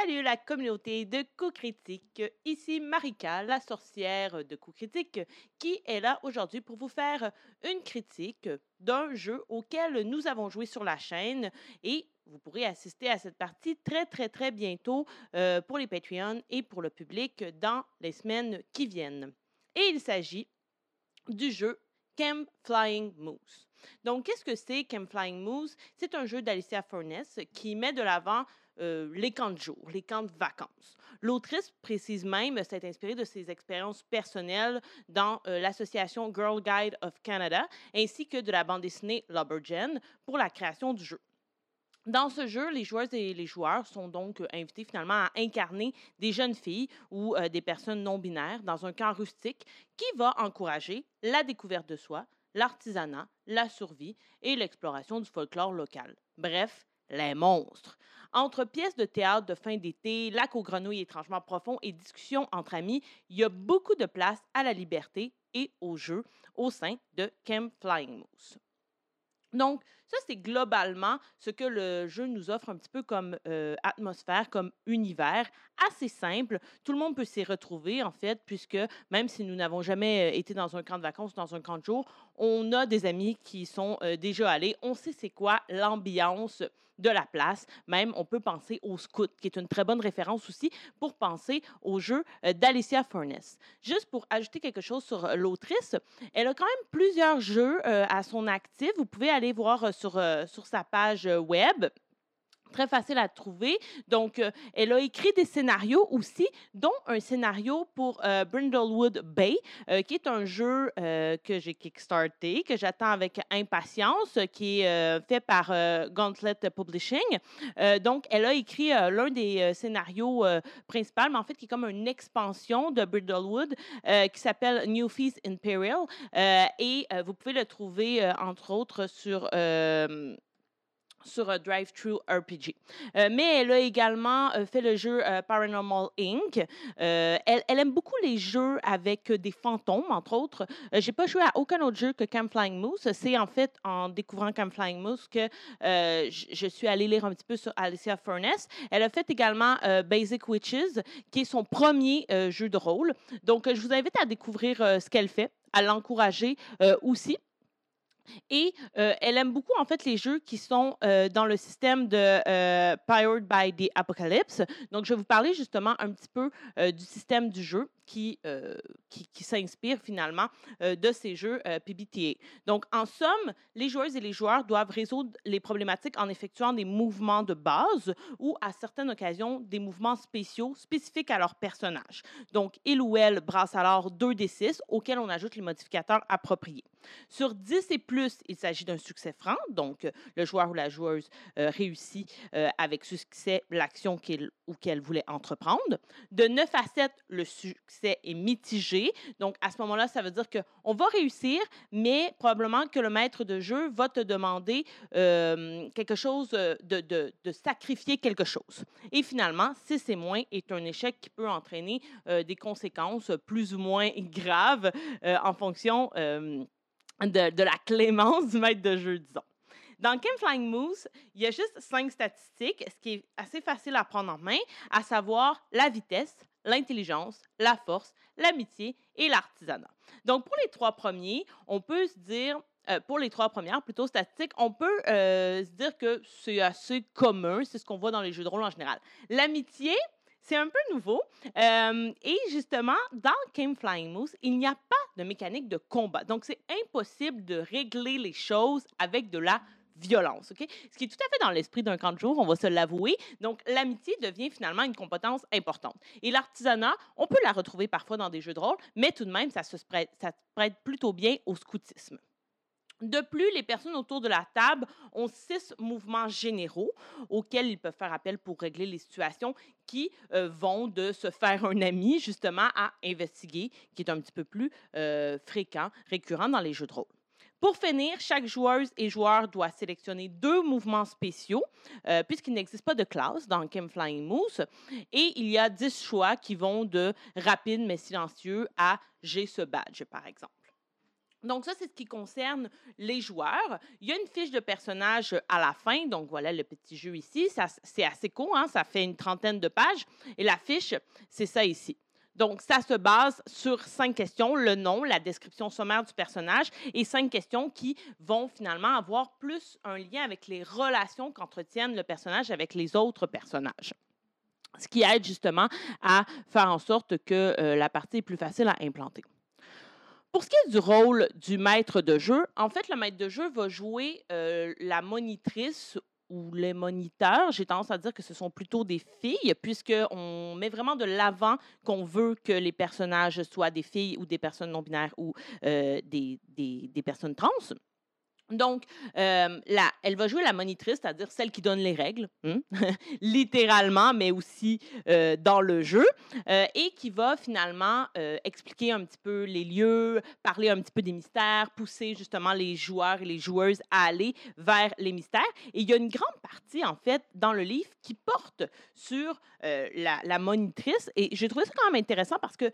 Salut la communauté de coups critiques. Ici Marika, la sorcière de coups critiques, qui est là aujourd'hui pour vous faire une critique d'un jeu auquel nous avons joué sur la chaîne et vous pourrez assister à cette partie très très très bientôt euh, pour les Patreons et pour le public dans les semaines qui viennent. Et il s'agit du jeu Camp Flying Moose. Donc, qu'est-ce que c'est Camp Flying Moose? C'est un jeu d'Alicia Furness qui met de l'avant euh, les camps de jour, les camps de vacances. L'autrice précise même s'est inspirée de ses expériences personnelles dans euh, l'association Girl Guide of Canada ainsi que de la bande dessinée Lumberjane pour la création du jeu. Dans ce jeu, les joueuses et les joueurs sont donc euh, invités finalement à incarner des jeunes filles ou des personnes non binaires dans un camp rustique qui va encourager la découverte de soi, l'artisanat, la survie et l'exploration du folklore local. Bref, les monstres. Entre pièces de théâtre de fin d'été, lac aux grenouilles étrangement profonds et discussions entre amis, il y a beaucoup de place à la liberté et au jeu au sein de Camp Flying Moose. Donc, ça, c'est globalement ce que le jeu nous offre un petit peu comme euh, atmosphère, comme univers, assez simple. Tout le monde peut s'y retrouver, en fait, puisque même si nous n'avons jamais euh, été dans un camp de vacances, dans un camp de jour, on a des amis qui sont euh, déjà allés. On sait c'est quoi l'ambiance de la place. Même, on peut penser au Scout, qui est une très bonne référence aussi pour penser au jeu d'Alicia Furness. Juste pour ajouter quelque chose sur l'autrice, elle a quand même plusieurs jeux à son actif. Vous pouvez aller voir sur, sur sa page web très facile à trouver. Donc, euh, elle a écrit des scénarios aussi, dont un scénario pour euh, Brindlewood Bay, euh, qui est un jeu que j'ai kickstarté, que j'attends avec impatience, qui est fait par Gauntlet Publishing. donc, elle a écrit l'un des scénarios principaux, mais en fait, qui est comme une expansion de Brindlewood, qui s'appelle New Feast Imperial. et vous pouvez le trouver, entre autres, sur sur Drive Thru RPG. Euh, mais elle a également euh, fait le jeu euh, Paranormal Inc. Elle, elle, aime beaucoup les jeux avec des fantômes, entre autres. J'ai pas joué à aucun autre jeu que Camp Flying Moose. C'est en fait en découvrant Camp Flying Moose que je suis allée lire un petit peu sur Alicia Furness. Elle a fait également Basic Witches, qui est son premier jeu de rôle. Donc, je vous invite à découvrir ce qu'elle fait, à l'encourager aussi. Et euh, elle aime beaucoup, en fait, les jeux qui sont euh, dans le système de euh, Powered by the Apocalypse. Donc, je vais vous parler justement un petit peu du système du jeu qui, qui, s'inspire finalement de ces jeux PBTA. Donc, en somme, les joueuses et les joueurs doivent résoudre les problématiques en effectuant des mouvements de base ou, à certaines occasions, des mouvements spéciaux spécifiques à leur personnage. Donc, il ou elle brasse alors 2 des 6 auxquels on ajoute les modificateurs appropriés. Sur 10 et plus, il s'agit d'un succès franc, donc euh, le joueur ou la joueuse euh, réussit euh, avec succès l'action qu'il ou qu'elle voulait entreprendre. De 9 à 7, le succès est mitigé, donc à ce moment-là, ça veut dire qu'on va réussir, mais probablement que le maître de jeu va te demander quelque chose, de, de, sacrifier quelque chose. Et finalement, 6 et moins est un échec qui peut entraîner des conséquences plus ou moins graves en fonction de, la clémence du maître de jeu, disons. Dans Camp Flying Moose, il y a juste cinq statistiques, ce qui est assez facile à prendre en main, à savoir la vitesse, l'intelligence, la force, l'amitié et l'artisanat. Donc, pour les trois premiers, on peut se dire, euh, pour les trois premières, plutôt statistiques, on peut euh, se dire que c'est assez commun, c'est ce qu'on voit dans les jeux de rôle en général. L'amitié, c'est un peu nouveau. Euh, et justement, dans Game Flying Moose, il n'y a pas de mécanique de combat. Donc, c'est impossible de régler les choses avec de la violence. Ce qui est tout à fait dans l'esprit d'un camp de jour, on va se l'avouer. Donc, l'amitié devient finalement une compétence importante. Et l'artisanat, on peut la retrouver parfois dans des jeux de rôle, mais tout de même, ça se prête, ça se prête plutôt bien au scoutisme. De plus, les personnes autour de la table ont six mouvements généraux auxquels ils peuvent faire appel pour régler les situations qui euh, vont de se faire un ami justement à investiguer, qui est un petit peu plus euh, fréquent, récurrent dans les jeux de rôle. Pour finir, chaque joueuse et joueur doit sélectionner deux mouvements spéciaux, euh, puisqu'il n'existe pas de classe dans Kim Flying Moose. Et il y a dix choix qui vont de rapide mais silencieux à j'ai ce badge, par exemple. Donc, ça, c'est ce qui concerne les joueurs. Il y a une fiche de personnage à la fin. Donc, voilà le petit jeu ici. C'est assez court, hein? ça fait une trentaine de pages. Et la fiche, c'est ça ici. Donc, ça se base sur cinq questions, le nom, la description sommaire du personnage et cinq questions qui vont finalement avoir plus un lien avec les relations qu'entretiennent le personnage avec les autres personnages. Ce qui aide justement à faire en sorte que euh, la partie est plus facile à implanter. Pour ce qui est du rôle du maître de jeu, en fait, le maître de jeu va jouer euh, la monitrice ou les moniteurs. J'ai tendance à dire que ce sont plutôt des filles, puisqu'on met vraiment de l'avant qu'on veut que les personnages soient des filles ou des personnes non binaires ou euh, des, personnes trans. Donc, euh, elle va jouer la monitrice, c'est-à-dire celle qui donne les règles, hein, littéralement, mais aussi euh, dans le jeu, euh, et qui va finalement expliquer un petit peu les lieux, parler un petit peu des mystères, pousser justement les joueurs et les joueuses à aller vers les mystères. Et il y a une grande partie, en fait, dans le livre qui porte sur la, la, monitrice, et j'ai trouvé ça quand même intéressant parce que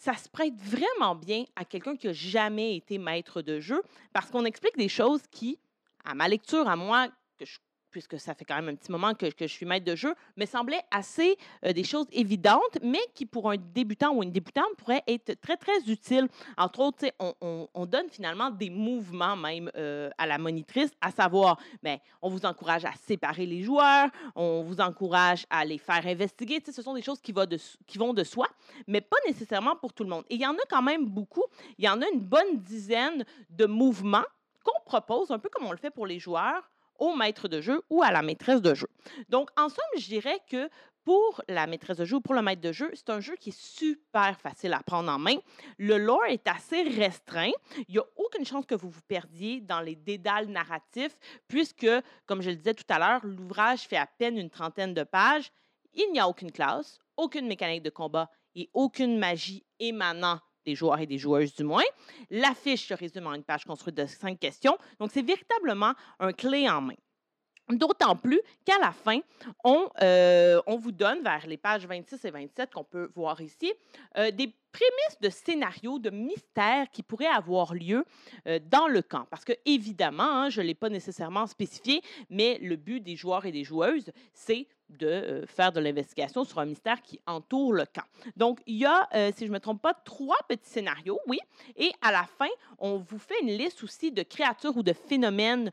ça se prête vraiment bien à quelqu'un qui n'a jamais été maître de jeu parce qu'on explique des choses qui, à ma lecture, à moi, que je puisque ça fait quand même un petit moment que, je suis maître de jeu, me semblaient assez euh, des choses évidentes, mais qui pour un débutant ou une débutante pourraient être très, très utiles. Entre autres, on, on, donne finalement des mouvements même euh, à la monitrice, à savoir, ben, on vous encourage à séparer les joueurs, on vous encourage à les faire investiguer. Ce sont des choses qui vont de soi, mais pas nécessairement pour tout le monde. Et il y en a quand même beaucoup. Il y en a une bonne dizaine de mouvements qu'on propose, un peu comme on le fait pour les joueurs, au maître de jeu ou à la maîtresse de jeu. Donc, en somme, je dirais que pour la maîtresse de jeu ou pour le maître de jeu, c'est un jeu qui est super facile à prendre en main. Le lore est assez restreint. Il n'y a aucune chance que vous vous perdiez dans les dédales narratifs, puisque, comme je le disais tout à l'heure, l'ouvrage fait à peine une trentaine de pages. Il n'y a aucune classe, aucune mécanique de combat et aucune magie émanant des joueurs et des joueuses du moins. L'affiche se résume en une page construite de cinq questions. Donc, c'est véritablement un clé en main. D'autant plus qu'à la fin, on, euh, vous donne vers les pages 26 et 27 qu'on peut voir ici, euh, prémices de scénarios, de mystères qui pourraient avoir lieu euh, dans le camp. Parce que, évidemment, hein, je ne l'ai pas nécessairement spécifié, mais le but des joueurs et des joueuses, c'est de euh, faire de l'investigation sur un mystère qui entoure le camp. Donc, il y a, euh, si je ne me trompe pas, trois petits scénarios, oui, et à la fin, on vous fait une liste aussi de créatures ou de phénomènes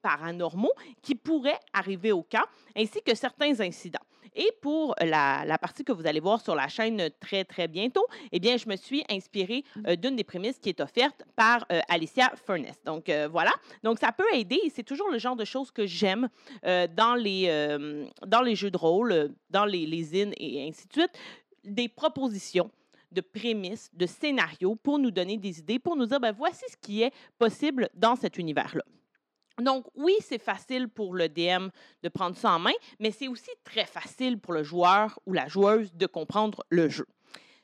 paranormaux qui pourraient arriver au camp, ainsi que certains incidents. Et pour la, partie que vous allez voir sur la chaîne très, très bientôt, eh bien, je me suis inspirée mmh. d'une des prémices qui est offerte par Alicia Furness. Donc, voilà. Donc, ça peut aider et c'est toujours le genre de choses que j'aime dans les dans les jeux de rôle, euh, dans les, les et ainsi de suite, des propositions de prémices, de scénarios pour nous donner des idées, pour nous dire, ben, voici ce qui est possible dans cet univers-là. Donc, oui, c'est facile pour le DM de prendre ça en main, mais c'est aussi très facile pour le joueur ou la joueuse de comprendre le jeu.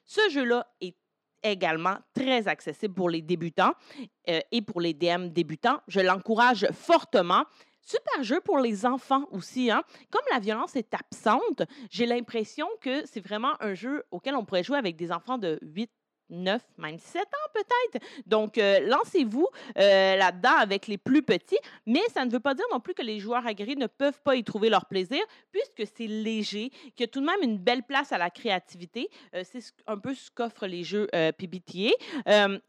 Ce jeu-là est également très accessible pour les débutants euh, et pour les DM débutants. Je l'encourage fortement. Super jeu pour les enfants aussi. Hein? Comme la violence est absente, j'ai l'impression que c'est vraiment un jeu auquel on pourrait jouer avec des enfants de 8, 9, même 7 ans peut-être. Donc, euh, lancez-vous euh, là-dedans avec les plus petits, mais ça ne veut pas dire non plus que les joueurs aguerris ne peuvent pas y trouver leur plaisir, puisque c'est léger, qu'il y a tout de même une belle place à la créativité. Euh, c'est un peu ce qu'offrent les jeux PBTA.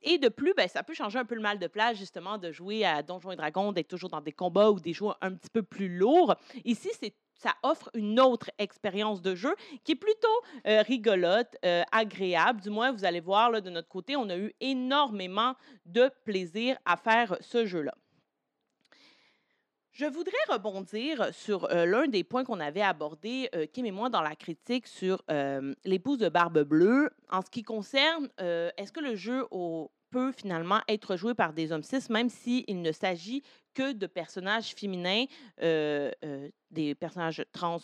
et de plus, ben, ça peut changer un peu le mal de place, justement, de jouer à Donjons et Dragons, d'être toujours dans des combats ou des jeux un petit peu plus lourds. Ici, c'est ça offre une autre expérience de jeu qui est plutôt euh, rigolote, euh, agréable. Du moins, vous allez voir, là, de notre côté, on a eu énormément de plaisir à faire ce jeu-là. Je voudrais rebondir sur euh, l'un des points qu'on avait abordé, Kim et moi, dans la critique sur l'épouse de Barbe Bleue. En ce qui concerne, est-ce que le jeu peut finalement être joué par des hommes cis, même s'il ne s'agit que de personnages féminins, euh, euh, des personnages trans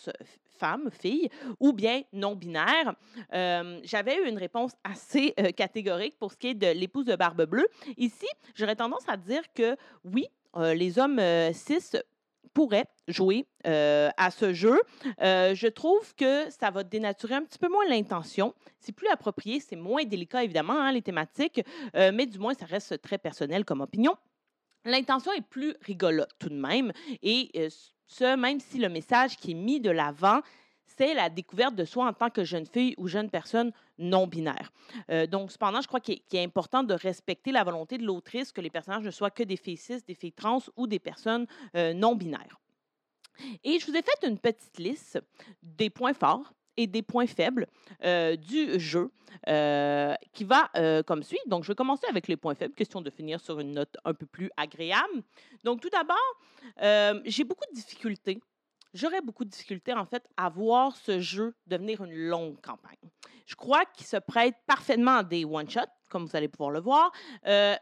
femmes, filles, ou bien non-binaires. Euh, j'avais eu une réponse assez catégorique pour ce qui est de l'épouse de Barbe Bleue. Ici, j'aurais tendance à dire que oui, les hommes cis pourrait jouer à ce jeu. je trouve que ça va dénaturer un petit peu moins l'intention. C'est plus approprié, c'est moins délicat évidemment, hein, les thématiques, mais du moins ça reste très personnel comme opinion. L'intention est plus rigolote tout de même, et ce, même si le message qui est mis de l'avant, c'est la découverte de soi en tant que jeune fille ou jeune personne non binaire. donc, cependant, je crois qu'il est, important de respecter la volonté de l'autrice que les personnages ne soient que des filles cis, des filles trans ou des personnes non binaires. Et je vous ai fait une petite liste des points forts et des points faibles du jeu qui va comme suit. Donc, je vais commencer avec les points faibles, question de finir sur une note un peu plus agréable. Donc, tout d'abord, j'ai beaucoup de difficultés. J'aurais beaucoup de difficultés, en fait, à voir ce jeu devenir une longue campagne. Je crois qu'il se prête parfaitement à des one-shots, comme vous allez pouvoir le voir,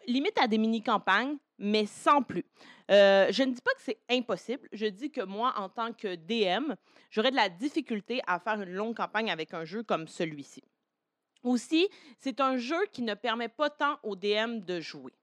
limite à des mini-campagnes, mais sans plus. Euh, je ne dis pas que c'est impossible. Je dis que moi, en tant que DM, j'aurais de la difficulté à faire une longue campagne avec un jeu comme celui-ci. Aussi, c'est un jeu qui ne permet pas tant au DM de jouer.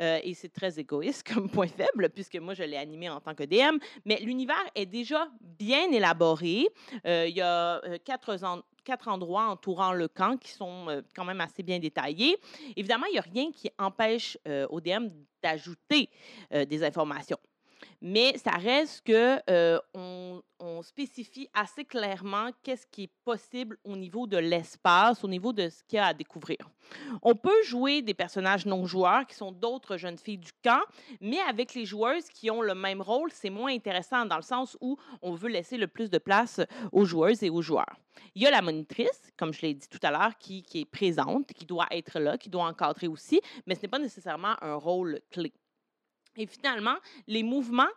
Euh, et c'est très égoïste comme point faible, puisque moi, je l'ai animé en tant que DM. Mais l'univers est déjà bien élaboré. Euh, il y a quatre, quatre endroits entourant le camp qui sont quand même assez bien détaillés. Évidemment, il n'y a rien qui empêche au DM d'ajouter des informations. Mais ça reste que on, spécifie assez clairement qu'est-ce qui est possible au niveau de l'espace, au niveau de ce qu'il y a à découvrir. On peut jouer des personnages non joueurs qui sont d'autres jeunes filles du camp, mais avec les joueuses qui ont le même rôle, c'est moins intéressant dans le sens où on veut laisser le plus de place aux joueuses et aux joueurs. Il y a la monitrice, comme je l'ai dit tout à l'heure, qui, qui est présente, qui doit être là, qui doit encadrer aussi, mais ce n'est pas nécessairement un rôle clé. Et finalement, les mouvements,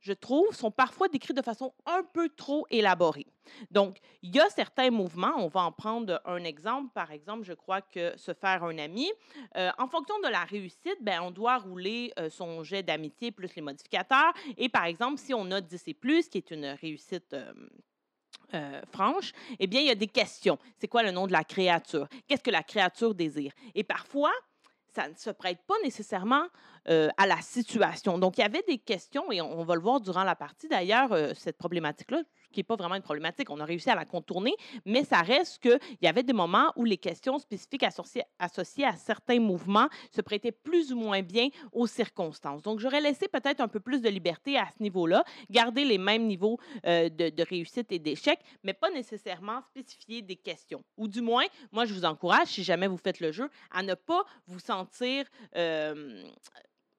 je trouve, sont parfois décrits de façon un peu trop élaborée. Donc, il y a certains mouvements, on va en prendre un exemple. Par exemple, je crois que se faire un ami, euh, en fonction de la réussite, ben, on doit rouler euh, son jet d'amitié plus les modificateurs. Et par exemple, si on a 10 et plus, qui est une réussite euh, franche, eh bien, il y a des questions. C'est quoi le nom de la créature? Qu'est-ce que la créature désire? Et parfois, ça ne se prête pas nécessairement à la situation. Donc, il y avait des questions, et on, va le voir durant la partie d'ailleurs, cette problématique-là, qui n'est pas vraiment une problématique, on a réussi à la contourner, mais ça reste qu'il y avait des moments où les questions spécifiques associées, à certains mouvements se prêtaient plus ou moins bien aux circonstances. Donc, j'aurais laissé peut-être un peu plus de liberté à ce niveau-là, garder les mêmes niveaux de, de, réussite et d'échec, mais pas nécessairement spécifier des questions. Ou du moins, moi, je vous encourage, si jamais vous faites le jeu, à ne pas vous sentir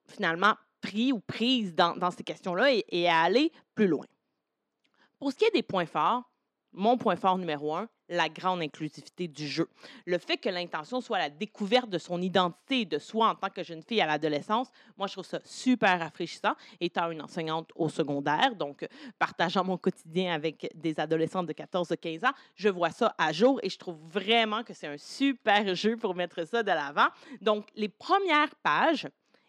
finalement pris ou prise dans, ces questions-là et, à aller plus loin. Pour ce qui est des points forts, mon point fort numéro un, la grande inclusivité du jeu. Le fait que l'intention soit la découverte de son identité de soi en tant que jeune fille à l'adolescence, moi, je trouve ça super rafraîchissant. Étant une enseignante au secondaire, donc partageant mon quotidien avec des adolescentes de 14-15 ans, je vois ça à jour et je trouve vraiment que c'est un super jeu pour mettre ça de l'avant. Donc, les premières pages,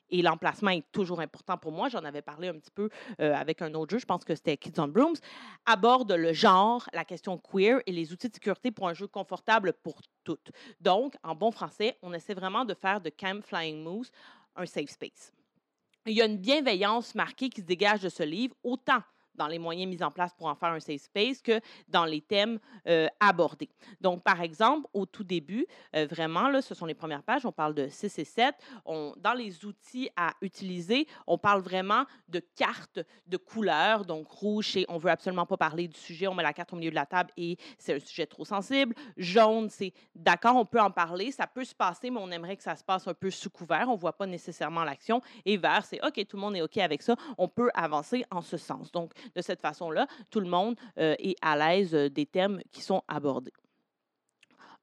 et l'emplacement est toujours important pour moi. J'en avais parlé un petit peu avec un autre jeu, je pense que c'était Kids on Brooms, aborde le genre, la question queer et les outils de sécurité pour un jeu confortable pour toutes. Donc, en bon français, on essaie vraiment de faire de Camp Flying Moose un safe space. Il y a une bienveillance marquée qui se dégage de ce livre, autant dans les moyens mis en place pour en faire un safe space que dans les thèmes euh, abordés. Donc, par exemple, au tout début, euh, vraiment, là, ce sont les premières pages, on parle de 6 et 7. On, dans les outils à utiliser, on parle vraiment de cartes de couleurs, donc rouge, et on veut absolument pas parler du sujet, on met la carte au milieu de la table et c'est un sujet trop sensible. Jaune, c'est d'accord, on peut en parler, ça peut se passer, mais on aimerait que ça se passe un peu sous couvert, on voit pas nécessairement l'action. Et vert, c'est OK, tout le monde est OK avec ça, on peut avancer en ce sens. Donc, de cette façon-là, tout le monde euh, est à l'aise euh, des thèmes qui sont abordés.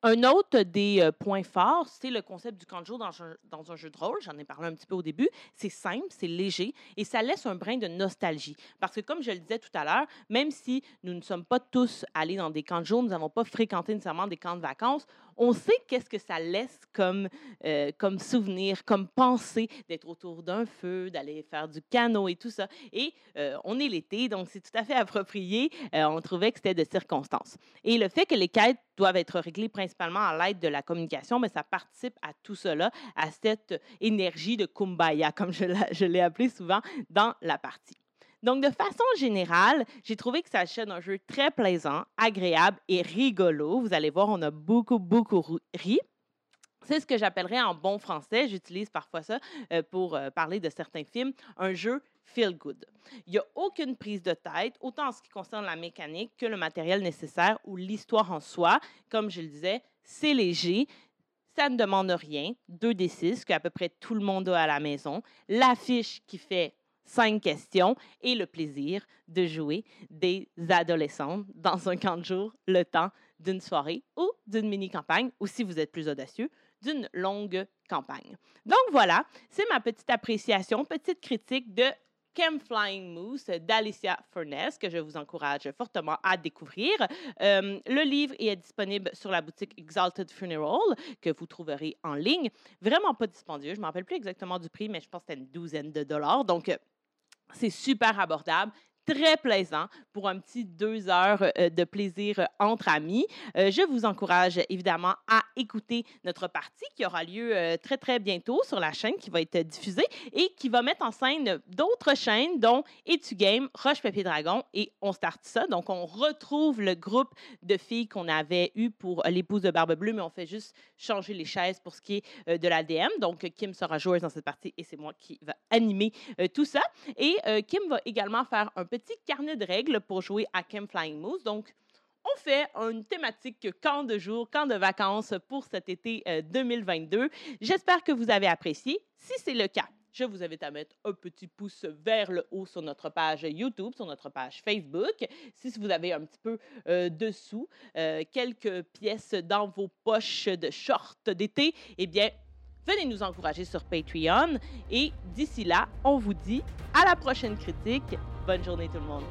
Un autre des euh, points forts, c'est le concept du camp de jour dans un, jeu de rôle. J'en ai parlé un petit peu au début. C'est simple, c'est léger et ça laisse un brin de nostalgie. Parce que, comme je le disais tout à l'heure, même si nous ne sommes pas tous allés dans des camps de jour, nous n'avons pas fréquenté nécessairement des camps de vacances, on sait qu'est-ce que ça laisse comme, euh, comme souvenir, comme pensée d'être autour d'un feu, d'aller faire du canot et tout ça. Et euh, on est l'été, donc c'est tout à fait approprié. On trouvait que c'était de circonstances. Et le fait que les quêtes doivent être réglées principalement à l'aide de la communication, mais ça participe à tout cela, à cette énergie de kumbaya, comme je l'ai appelé souvent dans la partie. Donc, de façon générale, j'ai trouvé que ça achète un jeu très plaisant, agréable et rigolo. Vous allez voir, on a beaucoup, beaucoup ri. C'est ce que j'appellerais en bon français, j'utilise parfois ça euh, pour euh, parler de certains films, un jeu feel good. Il n'y a aucune prise de tête, autant en ce qui concerne la mécanique que le matériel nécessaire ou l'histoire en soi. Comme je le disais, c'est léger, ça ne demande rien. 2 des 6 qu'à peu près tout le monde a à la maison. L'affiche qui fait cinq questions et le plaisir de jouer des adolescents dans un camp jour le temps d'une soirée ou d'une mini-campagne, ou si vous êtes plus audacieux, d'une longue campagne. Donc voilà, c'est ma petite appréciation, petite critique de Chem Flying Moose d'Alicia Furness, que je vous encourage fortement à découvrir. Euh, le livre est disponible sur la boutique Exalted Funeral, que vous trouverez en ligne. Vraiment pas dispendieux. Je ne me rappelle plus exactement du prix, mais je pense que c'était une douzaine de dollars. Donc, c'est super abordable très plaisant pour un petit deux heures euh, de plaisir euh, entre amis. Euh, je vous encourage évidemment à écouter notre partie qui aura lieu très, très bientôt sur la chaîne qui va être diffusée et qui va mettre en scène d'autres chaînes, dont Etu Game, Roche Papier Dragon et On Start ça. Donc, on retrouve le groupe de filles qu'on avait eu pour l'épouse de Barbe Bleue, mais on fait juste changer les chaises pour ce qui est de l'ADM. Donc, Kim sera joueuse dans cette partie et c'est moi qui va animer tout ça. Et Kim va également faire un petit carnet de règles pour jouer à Camp Flying Moose. Donc, on fait une thématique camp de jour, camp de vacances pour cet été 2022. Euh, J'espère que vous avez apprécié. Si c'est le cas, je vous invite à mettre un petit pouce vers le haut sur notre page YouTube, sur notre page Facebook. Si vous avez un petit peu euh, dessous, euh, quelques pièces dans vos poches de shorts d'été, eh bien, venez nous encourager sur Patreon. Et d'ici là, on vous dit à la prochaine critique. Bonne journée tout le monde.